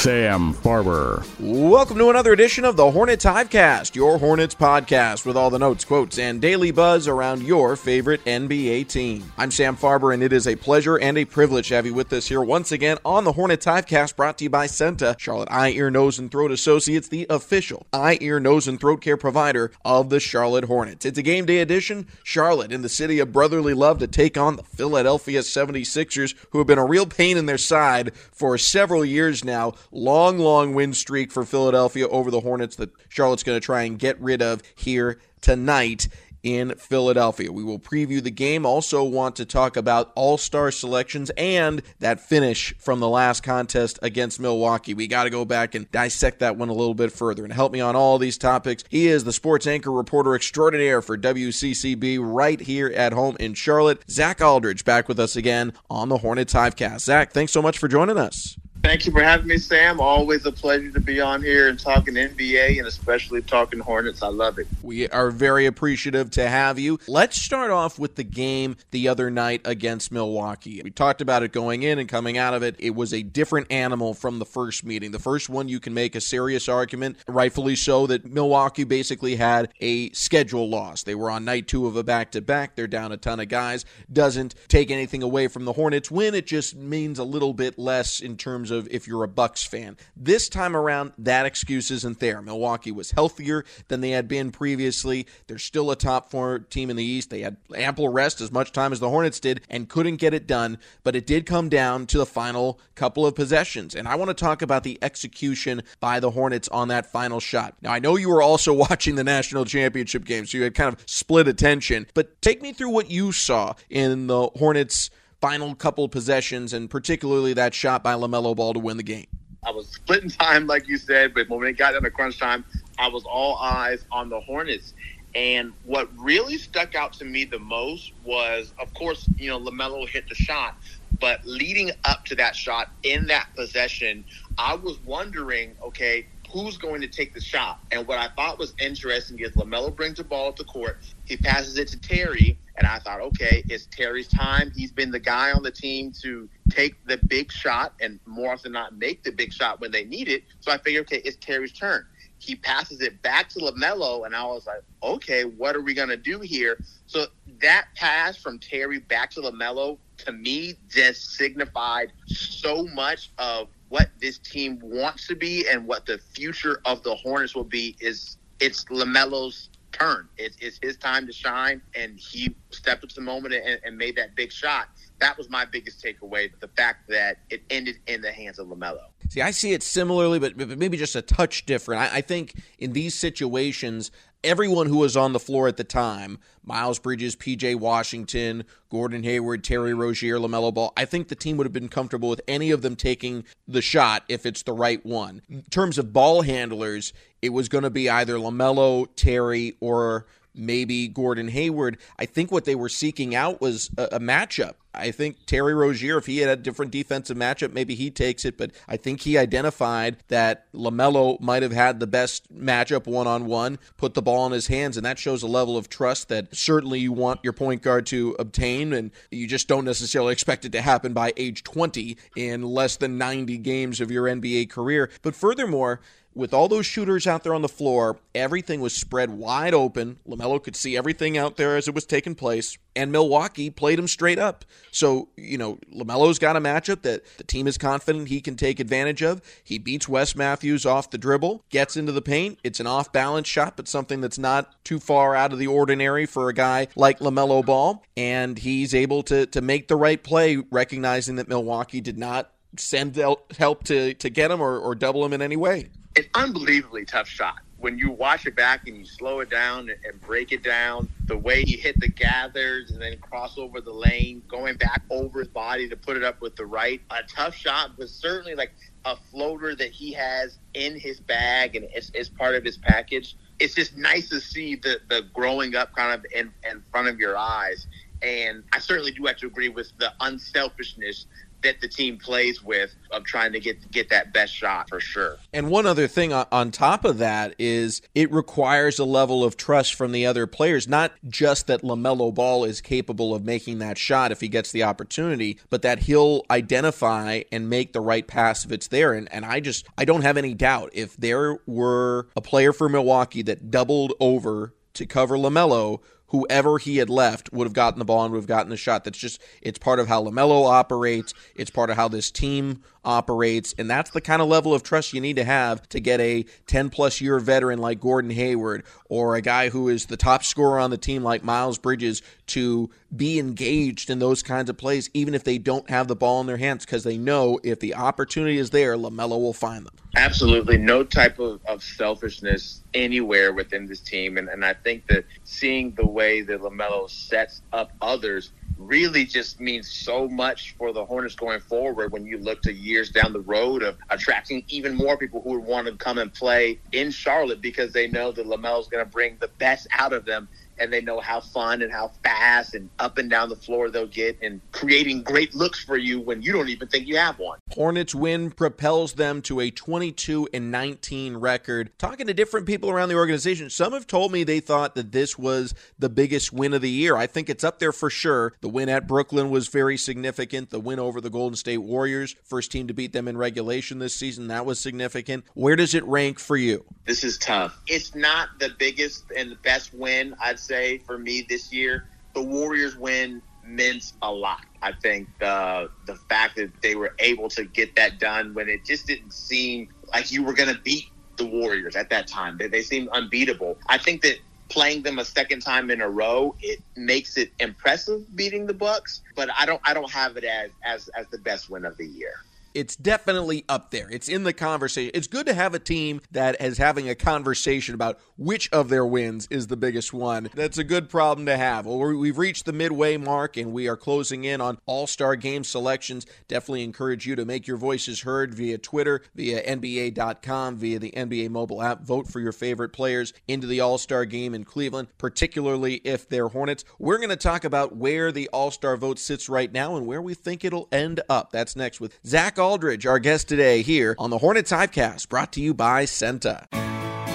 Sam Farber. Welcome to another edition of the Hornets Hivecast, your Hornets podcast with all the notes, quotes, and daily buzz around your favorite NBA team. I'm Sam Farber, and it is a pleasure and a privilege to have you with us here once again on the Hornets Hivecast, brought to you by CEENTA, Charlotte Eye, Ear, Nose, and Throat Associates, the official eye, ear, nose, and throat care provider of the Charlotte Hornets. It's a game day edition. Charlotte in the city of brotherly love to take on the Philadelphia 76ers, who have been a real pain in their side for several years now long, long win streak for Philadelphia over the Hornets that Charlotte's going to try and get rid of here tonight in Philadelphia. We will preview the game. Also, want to talk about all star selections and that finish from the last contest against Milwaukee. We got to go back and dissect that one a little bit further. And help me on all these topics, he is the sports anchor reporter extraordinaire for WCCB right here at home in Charlotte. Zach Aldridge back with us again on the Hornets Hivecast. Zach, thanks so much for joining us. Thank you for having me, Sam. Always a pleasure to be on here and talking NBA and especially talking Hornets. I love it. We are very appreciative to have you. Let's start off with the game the other night against Milwaukee. We talked about it going in and coming out of it. It was a different animal from the first meeting. The first one, you can make a serious argument, rightfully so, that Milwaukee basically had a schedule loss. They were on night two of a back to back. They're down a ton of guys. Doesn't take anything away from the Hornets win. It just means a little bit less in terms of if you're a Bucks fan. This time around, that excuse isn't there. Milwaukee was healthier than they had been previously. They're still a top four team in the East. They had ample rest, as much time as the Hornets did, and couldn't get it done. But it did come down to the final couple of possessions. And I want to talk about the execution by the Hornets on that final shot. Now, I know you were also watching the national championship game, so you had kind of split attention. But take me through what you saw in the Hornets' final couple possessions, and particularly that shot by LaMelo Ball to win the game. I was splitting time, like you said, but when it got down to crunch time, I was all eyes on the Hornets. And what really stuck out to me the most was, of course, you know, LaMelo hit the shot, but leading up to that shot in that possession, I was wondering, okay, who's going to take the shot? And what I thought was interesting is LaMelo brings the ball to court, he passes it to Terry, and I thought, okay, it's Terry's time. He's been the guy on the team to take the big shot and more often not make the big shot when they need it. So I figured, okay, it's Terry's turn. He passes it back to LaMelo, and I was like, okay, what are we going to do here? So that pass from Terry back to LaMelo, to me, just signified so much of what this team wants to be and what the future of the Hornets will be is it's LaMelo's turn. It's, it's his time to shine, and he stepped up to the moment and, and made that big shot. That was my biggest takeaway: the fact that it ended in the hands of LaMelo. See, I see it similarly, but, but maybe just a touch different. I, I, think in these situations, everyone who was on the floor at the time Miles Bridges, PJ Washington, Gordon Hayward, Terry Rozier, LaMelo Ball. I think the team would have been comfortable with any of them taking the shot if it's the right one. In terms of ball handlers, it was going to be either LaMelo, Terry, or maybe Gordon Hayward. I think what they were seeking out was a, a, matchup. I think Terry Rozier, if he had a different defensive matchup, maybe he takes it. But I think he identified that LaMelo might have had the best matchup one on one, put the ball in his hands, and that shows a level of trust that certainly you want your point guard to obtain. And you just don't necessarily expect it to happen by age 20 in less than 90 games of your NBA career. But furthermore, with all those shooters out there on the floor, everything was spread wide open. LaMelo could see everything out there as it was taking place, and Milwaukee played him straight up. So, you know, LaMelo's got a matchup that the team is confident he can take advantage of. He beats Wes Matthews off the dribble, gets into the paint. It's an off balance shot, but something that's not too far out of the ordinary for a guy like LaMelo Ball. And he's able to, to make the right play, recognizing that Milwaukee did not send help to, to get him or, or double him in any way an unbelievably tough shot. When you watch it back and you slow it down and break it down, the way he hit the gathers and then cross over the lane, going back over his body to put it up with the right, a tough shot, but certainly like a floater that he has in his bag and it's, part of his package. It's just nice to see the, the growing up kind of in, in front of your eyes. And I certainly do have to agree with the unselfishness that the team plays with of trying to get get that best shot for sure. And one other thing on top of that is it requires a level of trust from the other players, not just that LaMelo Ball is capable of making that shot if he gets the opportunity, but that he'll identify and make the right pass if it's there. And and I just I don't have any doubt if there were a player for Milwaukee that doubled over to cover LaMelo whoever he had left would have gotten the ball and would have gotten the shot. That's just it's part of how LaMelo operates. It's part of how this team operates, and that's the kind of level of trust you need to have to get a 10 plus year veteran like Gordon Hayward or a guy who is the top scorer on the team like Miles Bridges to be engaged in those kinds of plays, even if they don't have the ball in their hands, because they know if the opportunity is there, LaMelo will find them. Absolutely. No type of, of selfishness anywhere within this team. And, and I think that seeing the way that LaMelo sets up others really just means so much for the Hornets going forward when you look to years down the road of attracting even more people who would want to come and play in Charlotte because they know that LaMelo is going to bring the best out of them and they know how fun and how fast and up and down the floor they'll get and creating great looks for you when you don't even think you have one. Hornets win propels them to a 22 and 19 record. Talking to different people around the organization, some have told me they thought that this was the biggest win of the year. I think it's up there for sure. The win at Brooklyn was very significant. The win over the Golden State Warriors, first team to beat them in regulation this season, that was significant. Where does it rank for you? This is tough. It's not the biggest and the best win, I'd say say for me this year, the Warriors win meant a lot. I think the the fact that they were able to get that done when it just didn't seem like you were going to beat the Warriors at that time. They, they seemed unbeatable. I think that playing them a second time in a row, it makes it impressive beating the Bucks, but I don't I don't have it as as as the best win of the year it's definitely up there. It's in the conversation. It's good to have a team that is having a conversation about which of their wins is the biggest one. That's a good problem to have. Well, we've reached the midway mark and we are closing in on All Star game selections. Definitely encourage you to make your voices heard via Twitter, via NBA.com, via the NBA mobile app. Vote for your favorite players into the All Star game in Cleveland, particularly if they're Hornets. We're going to talk about where the All Star vote sits right now and where we think it'll end up. That's next with Zach Aldridge, our guest today here on the Hornets Hivecast, brought to you by CEENTA.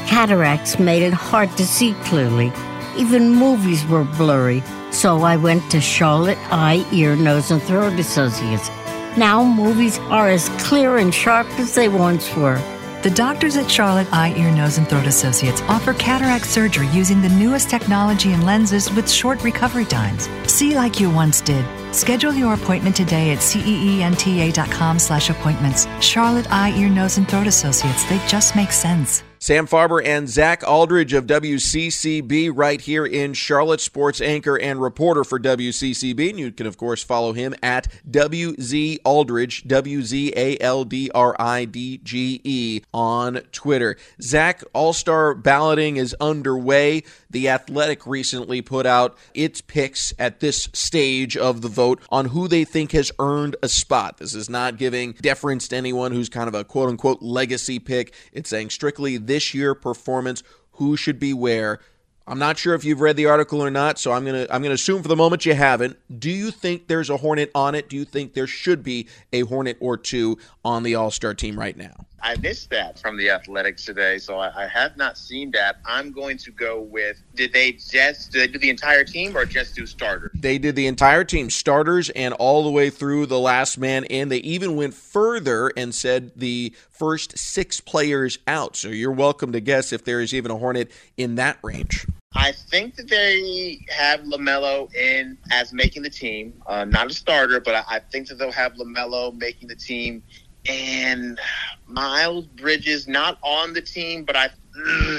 Cataracts made it hard to see clearly. Even movies were blurry. So I went to Charlotte Eye, Ear, Nose, and Throat Associates. Now movies are as clear and sharp as they once were. The doctors at Charlotte Eye, Ear, Nose, and Throat Associates offer cataract surgery using the newest technology and lenses with short recovery times. See like you once did. Schedule your appointment today at ceenta.com slash appointments. Charlotte Eye, Ear, Nose, and Throat Associates. They just make sense. Sam Farber and Zach Aldridge of WCCB right here in Charlotte, sports anchor and reporter for WCCB. And you can, of course, follow him at WZ Aldridge, W Z A L D R I D G E on Twitter. Zach, All Star balloting is underway. The Athletic recently put out its picks at this stage of the vote on who they think has earned a spot. This is not giving deference to anyone who's kind of a quote unquote legacy pick. It's saying strictly this year performance, who should be where. I'm not sure if you've read the article or not, so I'm gonna I'm gonna assume for the moment you haven't. Do you think there's a Hornet on it? Do you think there should be a Hornet or two on the All Star team right now? I missed that from the Athletics today, so I, I, have not seen that. I'm going to go with did they just did they do the entire team or just do starters? They did the entire team, starters and all the way through the last man in. They even went further and said the first six players out. So you're welcome to guess if there is even a Hornet in that range. I think that they have LaMelo in as making the team, uh, not a starter, but I, I think that they'll have LaMelo making the team and Miles Bridges not on the team, but I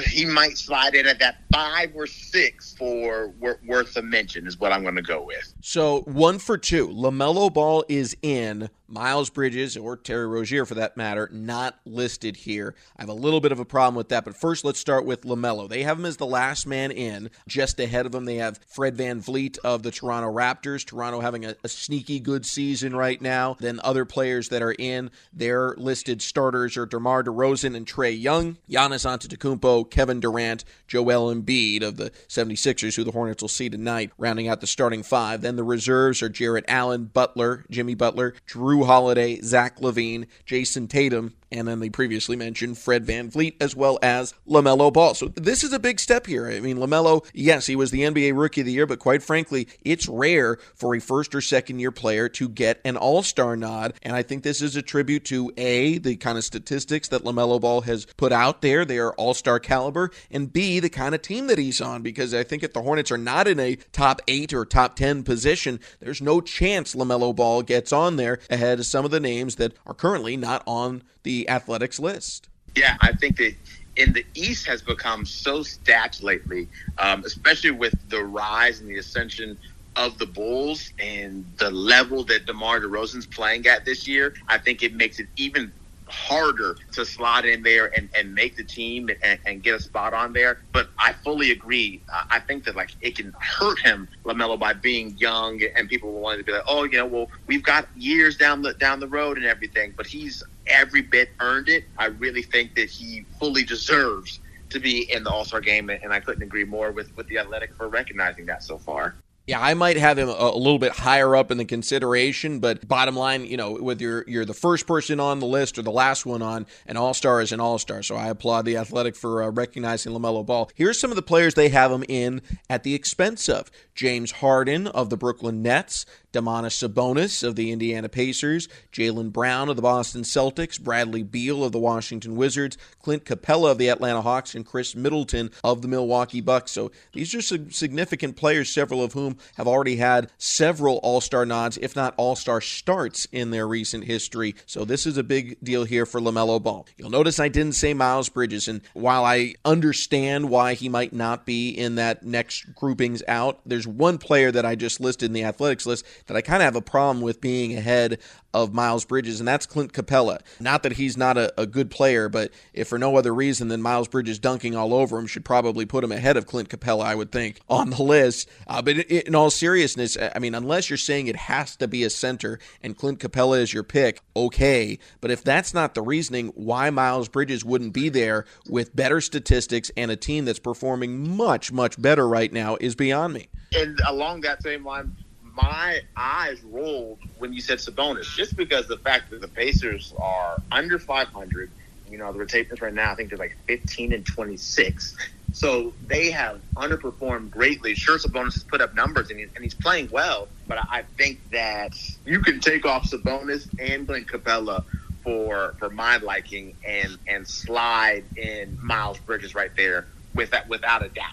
he might slide in at that five or six for worth a mention is what I'm going to go with. So one for two. LaMelo Ball is in. Miles Bridges or Terry Rozier for that matter, not listed here. I have a little bit of a problem with that, but first let's start with LaMelo. They have him as the last man in. Just ahead of him, they have Fred Van VanVleet of the Toronto Raptors. Toronto having a, a sneaky good season right now. Then other players that are in, their listed starters are DeMar DeRozan and Trae Young, Giannis Antetokounmpo, Kevin Durant, Joel Embiid of the 76ers, who the Hornets will see tonight, rounding out the starting five. Then the reserves are Jarrett Allen, Butler, Jimmy Butler, Jrue Holiday, Zach LaVine, Jayson Tatum, and then the previously mentioned Fred Van VanVleet, as well as LaMelo Ball. So this is a big step here. I mean, LaMelo, yes, he was the NBA Rookie of the Year, but quite frankly, it's rare for a first or second year player to get an All Star nod. And I think this is a tribute to A, the kind of statistics that LaMelo Ball has put out there. They are All Star caliber. And B, the kind of team that he's on, because I think if the Hornets are not in a top eight or top 10 position, there's no chance LaMelo Ball gets on there ahead of some of the names that are currently not on the athletics list. Yeah, I think that in the East has become so stacked lately, um, especially with the rise and the ascension of the Bulls and the level that DeMar DeRozan's playing at this year. I think it makes it even harder to slot in there and, and make the team and, and get a spot on there. But I fully agree. I think that like it can hurt him, LaMelo, by being young and people wanting to be like, oh, you know, well, we've got years down the down the road and everything. But he's every bit earned it. I really think that he fully deserves to be in the All Star game, and I couldn't agree more with with the Athletic for recognizing that so far. Yeah, I might have him a, little bit higher up in the consideration, but bottom line, you know, whether you're you're the first person on the list or the last one on, an All Star is an All Star. So I applaud the Athletic for uh, recognizing LaMelo Ball. Here's some of the players they have him in at the expense of: James Harden of the Brooklyn Nets, Domantas Sabonis of the Indiana Pacers, Jaylen Brown of the Boston Celtics, Bradley Beal of the Washington Wizards, Clint Capela of the Atlanta Hawks, and Khris Middleton of the Milwaukee Bucks. So these are some significant players, several of whom have already had several All Star nods, if not All Star starts in their recent history. So this is a big deal here for LaMelo Ball. You'll notice I didn't say Miles Bridges, and while I understand why he might not be in that next groupings out, there's one player that I just listed in the athletics list that I kind of have a problem with being ahead of Miles Bridges, and that's Clint Capela. Not that he's not a, a, good player, but if for no other reason than Miles Bridges dunking all over him should probably put him ahead of Clint Capela, I would think, on the list. Uh, but in all seriousness, I mean, unless you're saying it has to be a center and Clint Capela is your pick, okay. But if that's not the reasoning, why Miles Bridges wouldn't be there with better statistics and a team that's performing much, much better right now is beyond me. And along that same line, my eyes rolled when you said Sabonis, just because the fact that the Pacers are under 500. You know, the rotations right now, I think they're like 15 and 26. So they have underperformed greatly. Sure, Sabonis has put up numbers and, and he's playing well, but I think that you can take off Sabonis and Clint Capela for for my liking and and slide in Miles Bridges right there with that without a doubt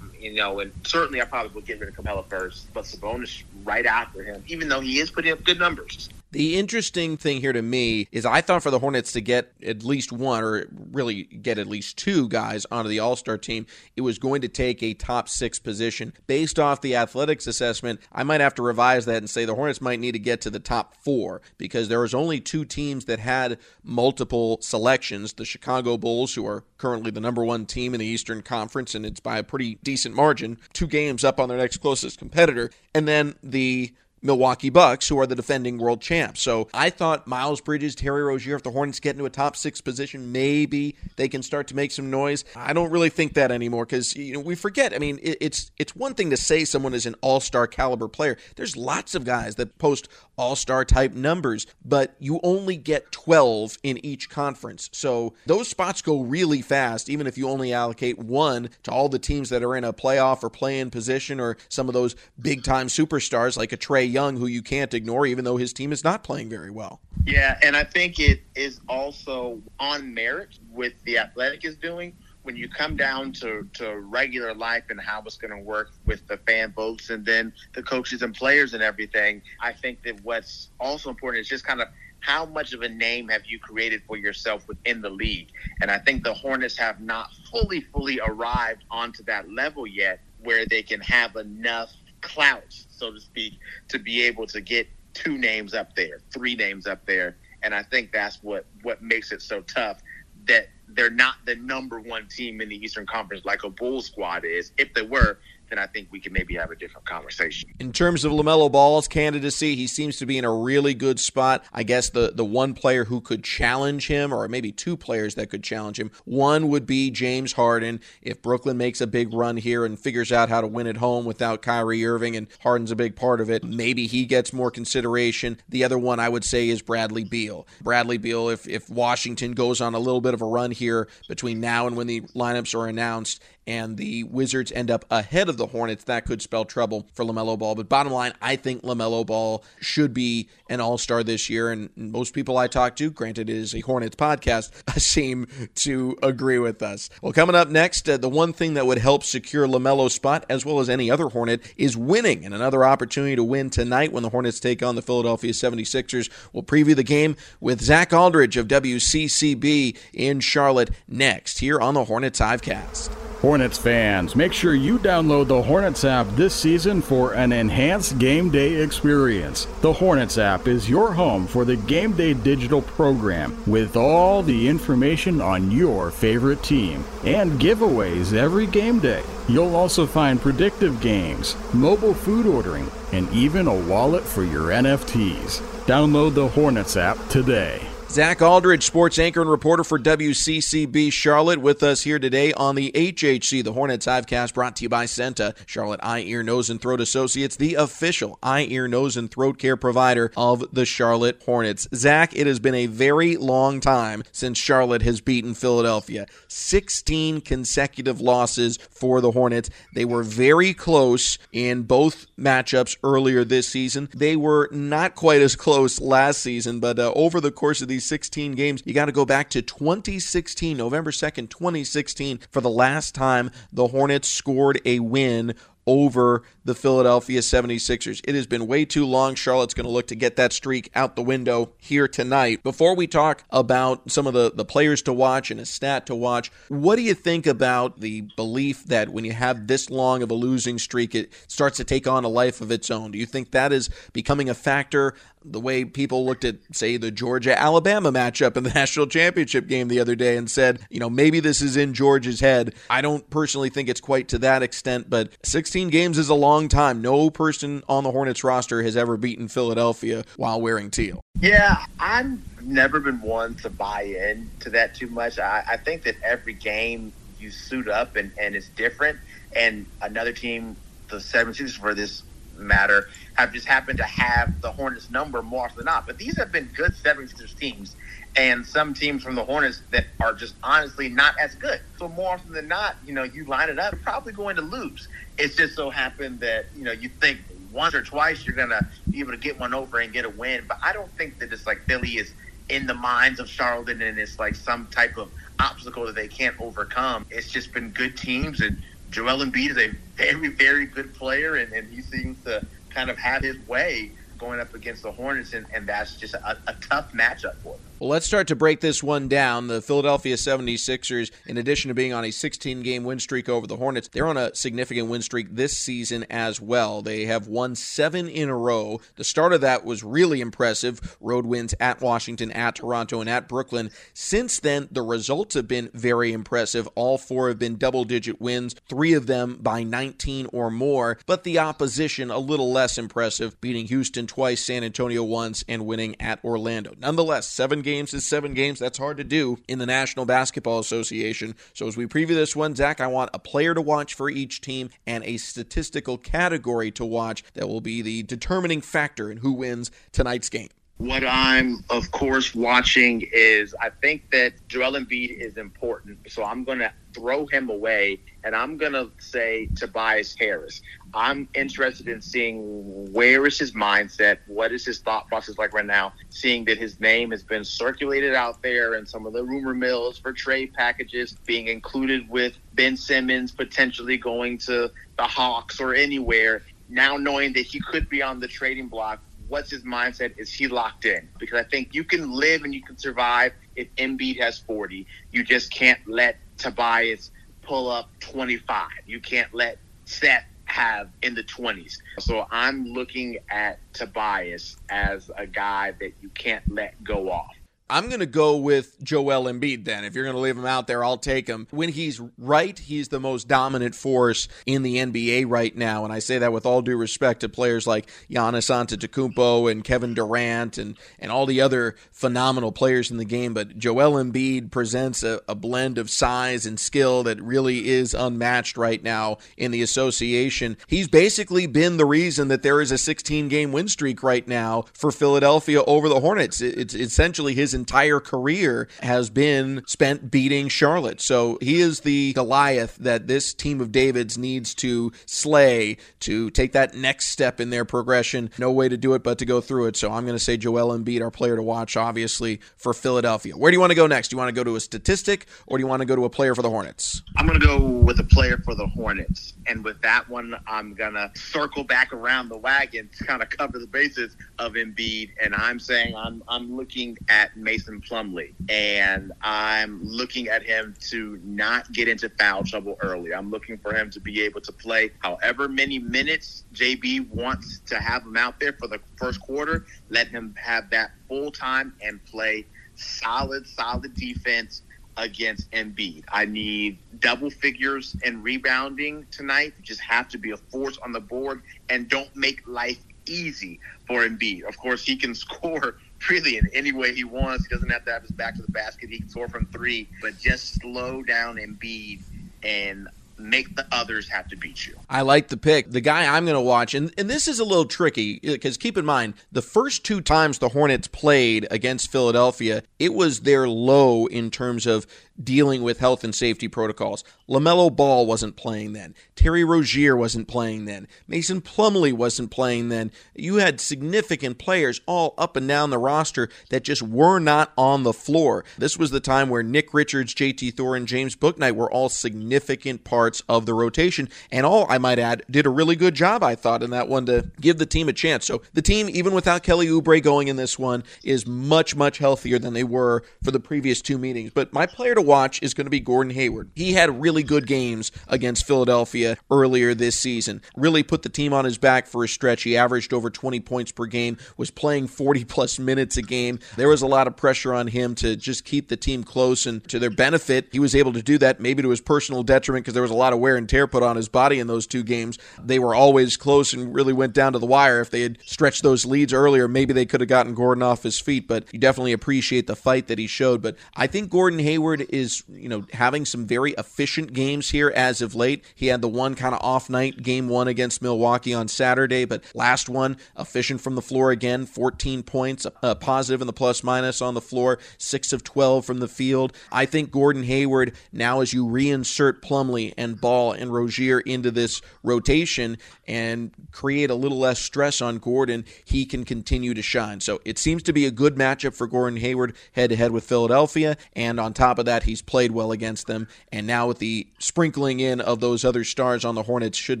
you know, and certainly I probably would get rid of Capela first, but Sabonis right after him, even though he is putting up good numbers. The interesting thing here to me is I thought for the Hornets to get at least one or really get at least two guys onto the All Star team, it was going to take a top six position. Based off the athletics assessment, I might have to revise that and say the Hornets might need to get to the top four because there was only two teams that had multiple selections the Chicago Bulls, who are currently the number one team in the Eastern Conference, and it's by a pretty decent margin, two games up on their next closest competitor, and then the Milwaukee Bucks, who are the defending world champs. So I thought Miles Bridges, Terry Rozier, if the Hornets get into a top six position, maybe they can start to make some noise. I don't really think that anymore because you know we forget. I mean, it, it's it's one thing to say someone is an all star caliber player. There's lots of guys that post all star type numbers, but you only get 12 in each conference. So those spots go really fast, even if you only allocate one to all the teams that are in a playoff or play in position or some of those big time superstars like a Trae Young, who you can't ignore, even though his team is not playing very well. Yeah, and I think it is also on merit with the athletic is doing. When you come down to, to regular life and how it's going to work with the fan votes and then the coaches and players and everything, I think that what's also important is just kind of how much of a name have you created for yourself within the league? And I think the Hornets have not fully, fully arrived onto that level yet where they can have enough clout, so to speak, to be able to get two names up there, three names up there. And I think that's what, what makes it so tough that they're not the number one team in the Eastern Conference like a Bull squad is. If they were, then I think we can maybe have a different conversation. In terms of LaMelo Ball's candidacy, he seems to be in a really good spot. I guess the, the one player who could challenge him, or maybe two players that could challenge him, one would be James Harden. If Brooklyn makes a big run here and figures out how to win at home without Kyrie Irving, and Harden's a big part of it, maybe he gets more consideration. The other one I would say is Bradley Beal. Bradley Beal, if, if Washington goes on a little bit of a run here between now and when the lineups are announced, and the Wizards end up ahead of the Hornets, that could spell trouble for LaMelo Ball. But bottom line, I think LaMelo Ball should be an all star this year. And most people I talk to, granted it is a Hornets podcast, seem to agree with us. Well, coming up next, uh, the one thing that would help secure LaMelo's spot, as well as any other Hornet, is winning. And another opportunity to win tonight when the Hornets take on the Philadelphia 76ers. We'll preview the game with Zach Aldridge of WCCB in Charlotte next here on the Hornets Hivecast. Hornets fans, make sure you download the Hornets app this season for an enhanced game day experience. The Hornets app is your home for the game day digital program with all the information on your favorite team and giveaways every game day. You'll also find predictive games, mobile food ordering, and even a wallet for your NFTs. Download the Hornets app today. Zach Aldridge, sports anchor and reporter for WCCB Charlotte, with us here today on the HHC, the Hornets Hivecast, brought to you by CEENTA, Charlotte Eye, Ear, Nose, and Throat Associates, the official eye, ear, nose, and throat care provider of the Charlotte Hornets. Zach, it has been a very long time since Charlotte has beaten Philadelphia. 16 consecutive losses for the Hornets. They were very close in both matchups earlier this season. They were not quite as close last season, but uh, over the course of these 16 games, you got to go back to 2016, November 2nd, 2016, for the last time the Hornets scored a win over the Philadelphia 76ers. It has been way too long. Charlotte's going to look to get that streak out the window here tonight. Before we talk about some of the, the players to watch and a stat to watch, what do you think about the belief that when you have this long of a losing streak, it starts to take on a life of its own? Do you think that is becoming a factor? The way people looked at, say, the Georgia Alabama matchup in the national championship game the other day and said, you know, maybe this is in Georgia's head. I don't personally think it's quite to that extent, but 16 games is a long time. No person on the Hornets roster has ever beaten Philadelphia while wearing teal. Yeah, I've never been one to buy in to that too much. I, I think that every game you suit up and, and it's different. And another team, the 76ers for this matter, have just happened to have the Hornets number more often than not. But these have been good 76ers teams and some teams from the Hornets that are just honestly not as good. So more often than not, you know, you line it up, probably going to lose. It's just so happened that, you know, you think once or twice you're to be able to get one over and get a win. But I don't think that it's like Philly is in the minds of Charlotte and it's like some type of obstacle that they can't overcome. It's just been good teams and Joel Embiid is a very, very good player and, and he seems to kind of have his way going up against the Hornets, and, and that's just a, a tough matchup for them. Well, let's start to break this one down. The Philadelphia 76ers, in addition to being on a 16 game win streak over the Hornets, they're on a significant win streak this season as well. They have won seven in a row. The start of that was really impressive road wins at Washington, at Toronto, and at Brooklyn. Since then, the results have been very impressive. All four have been double digit wins, three of them by 19 or more, but the opposition a little less impressive, beating Houston twice, San Antonio once, and winning at Orlando. Nonetheless, seven games games is seven games. That's hard to do in the National Basketball Association. So as we preview this one, Zach, I want a player to watch for each team and a statistical category to watch that will be the determining factor in who wins tonight's game. What I'm, of course, watching is I think that Joel Embiid is important. So I'm going to throw him away and I'm going to say Tobias Harris. I'm interested in seeing where is his mindset, what is his thought process like right now, seeing that his name has been circulated out there in some of the rumor mills for trade packages, being included with Ben Simmons potentially going to the Hawks or anywhere. Now knowing that he could be on the trading block, what's his mindset? Is he locked in? Because I think you can live and you can survive if Embiid has 40. You just can't let Tobias pull up 25. You can't let Seth have in the 20s. So I'm looking at Tobias as a guy that you can't let go off. I'm going to go with Joel Embiid then. If you're going to leave him out there, I'll take him. When he's right, he's the most dominant force in the NBA right now. And I say that with all due respect to players like Giannis Antetokounmpo and Kevin Durant and, and all the other phenomenal players in the game. But Joel Embiid presents a, a blend of size and skill that really is unmatched right now in the association. He's basically been the reason that there is a 16 game win streak right now for Philadelphia over the Hornets. It's essentially his entire career has been spent beating Charlotte. So he is the Goliath that this team of Davids needs to slay to take that next step in their progression. No way to do it but to go through it. So I'm going to say Joel Embiid, our player to watch, obviously, for Philadelphia. Where do you want to go next? Do you want to go to a statistic or do you want to go to a player for the Hornets? I'm going to go with a player for the Hornets. And with that one, I'm going to circle back around the wagon to kind of cover the bases of Embiid. And I'm saying I'm, I'm looking at Mason Plumlee, and I'm looking at him to not get into foul trouble early. I'm looking for him to be able to play however many minutes JB wants to have him out there for the first quarter. Let him have that full time and play solid, solid defense against Embiid. I need double figures and rebounding tonight. You just have to be a force on the board and don't make life easy for Embiid. Of course, he can score really in any way he wants. He doesn't have to have his back to the basket. He can score from three, but just slow down and Embiid and make the others have to beat you. I like the pick. The guy I'm going to watch, and, and this is a little tricky because keep in mind, the first two times the Hornets played against Philadelphia, it was their low in terms of dealing with health and safety protocols. LaMelo Ball wasn't playing then. Terry Rozier wasn't playing then. Mason Plumlee wasn't playing then. You had significant players all up and down the roster that just were not on the floor. This was the time where Nick Richards, JT Thor, and James Bouknight were all significant parts of the rotation, and all, I might add, did a really good job, I thought, in that one to give the team a chance. So the team, even without Kelly Oubre going in this one, is much, much healthier than they were for the previous two meetings. But my player to watch is going to be Gordon Hayward. He had really good games against Philadelphia earlier this season. Really put the team on his back for a stretch. He averaged over 20 points per game, was playing 40 plus minutes a game. There was a lot of pressure on him to just keep the team close and to their benefit. He was able to do that, maybe to his personal detriment because there was a lot of wear and tear put on his body in those two games. They were always close and really went down to the wire. If they had stretched those leads earlier, maybe they could have gotten Gordon off his feet, but you definitely appreciate the fight that he showed. But I think Gordon Hayward is, you know, having some very efficient games here as of late. He had the one kind of off night, game one against Milwaukee on Saturday, but last one, efficient from the floor again, 14 points, uh, positive in the plus minus on the floor, 6 of 12 from the field. I think Gordon Hayward, now as you reinsert Plumlee and Ball and Rozier into this rotation and create a little less stress on Gordon, he can continue to shine. So it seems to be a good matchup for Gordon Hayward head to head with Philadelphia. And on top of that, he's played well against them. And now with the sprinkling in of those other stars on the Hornets should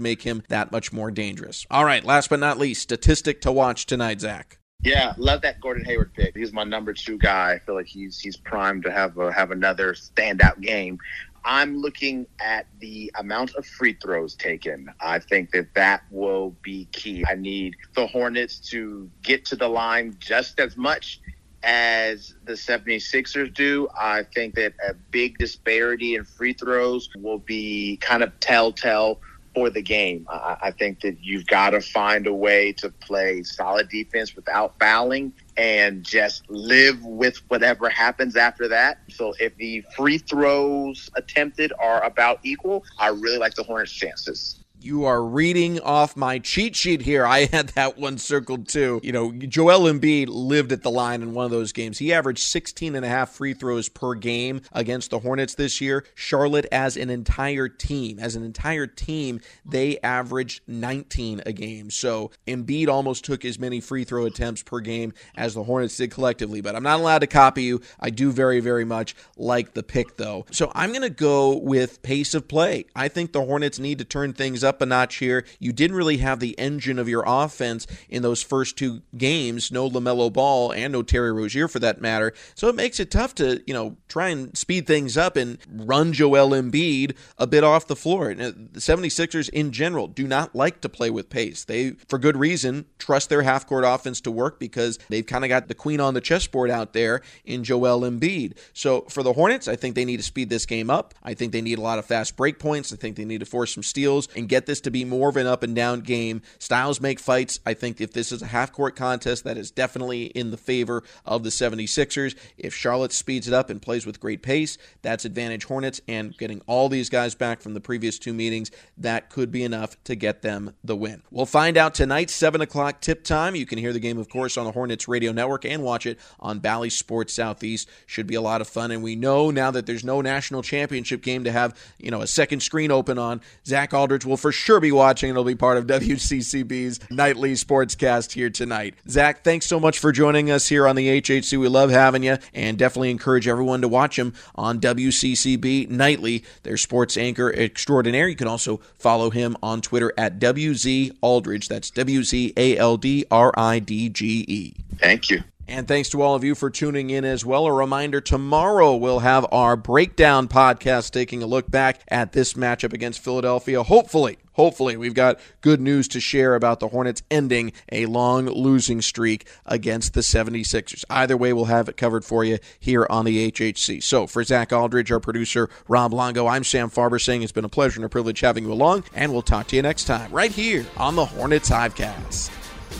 make him that much more dangerous. All right, last but not least, statistic to watch tonight, Zach. Yeah, love that Gordon Hayward pick. He's my number two guy. I feel like he's he's primed to have a, have another standout game. I'm looking at the amount of free throws taken. I think that that will be key. I need the Hornets to get to the line just as much as the 76ers do. I think that a big disparity in free throws will be kind of telltale for the game. I, I think that you've got to find a way to play solid defense without fouling and just live with whatever happens after that. So if the free throws attempted are about equal, I really like the Hornets' chances you are reading off my cheat sheet here. I had that one circled too. You know, Joel Embiid lived at the line in one of those games. He averaged 16 and a half free throws per game against the Hornets this year. Charlotte as an entire team, as an entire team, they averaged 19 a game. So Embiid almost took as many free throw attempts per game as the Hornets did collectively, but I'm not allowed to copy you. I do very very much like the pick though. So I'm going to go with pace of play. I think the Hornets need to turn things up up a notch here. You didn't really have the engine of your offense in those first two games. No LaMelo Ball and no Terry Rozier for that matter. So it makes it tough to, you know, try and speed things up and run Joel Embiid a bit off the floor. Uh, the 76ers in general do not like to play with pace. They, for good reason, trust their half court offense to work because they've kind of got the queen on the chessboard out there in Joel Embiid. So for the Hornets, I think they need to speed this game up. I think they need a lot of fast break points. I think they need to force some steals and get get this to be more of an up and down game. Styles make fights. I think if this is a half court contest, that is definitely in the favor of the 76ers. If Charlotte speeds it up and plays with great pace, that's advantage Hornets. And getting all these guys back from the previous two meetings, that could be enough to get them the win. We'll find out tonight, 7 o'clock tip time. You can hear the game, of course, on the Hornets radio network and watch it on Bally Sports Southeast. Should be a lot of fun. And we know now that there's no national championship game to have, you know, a second screen open on, Zach Aldridge will for sure be watching. It'll be part of WCCB's nightly sportscast here tonight. Zach, thanks so much for joining us here on the HHC. We love having you and definitely encourage everyone to watch him on WCCB nightly, their sports anchor extraordinaire. You can also follow him on Twitter at WZ Aldridge. That's W Z A L D R I D G E. Thank you. And thanks to all of you for tuning in as well. A reminder tomorrow we'll have our breakdown podcast taking a look back at this matchup against Philadelphia. Hopefully, hopefully, we've got good news to share about the Hornets ending a long losing streak against the 76ers. Either way, we'll have it covered for you here on the HHC. So, for Zach Aldridge, our producer, Rob Longo, I'm Sam Farber saying it's been a pleasure and a privilege having you along, and we'll talk to you next time right here on the Hornets Hivecast.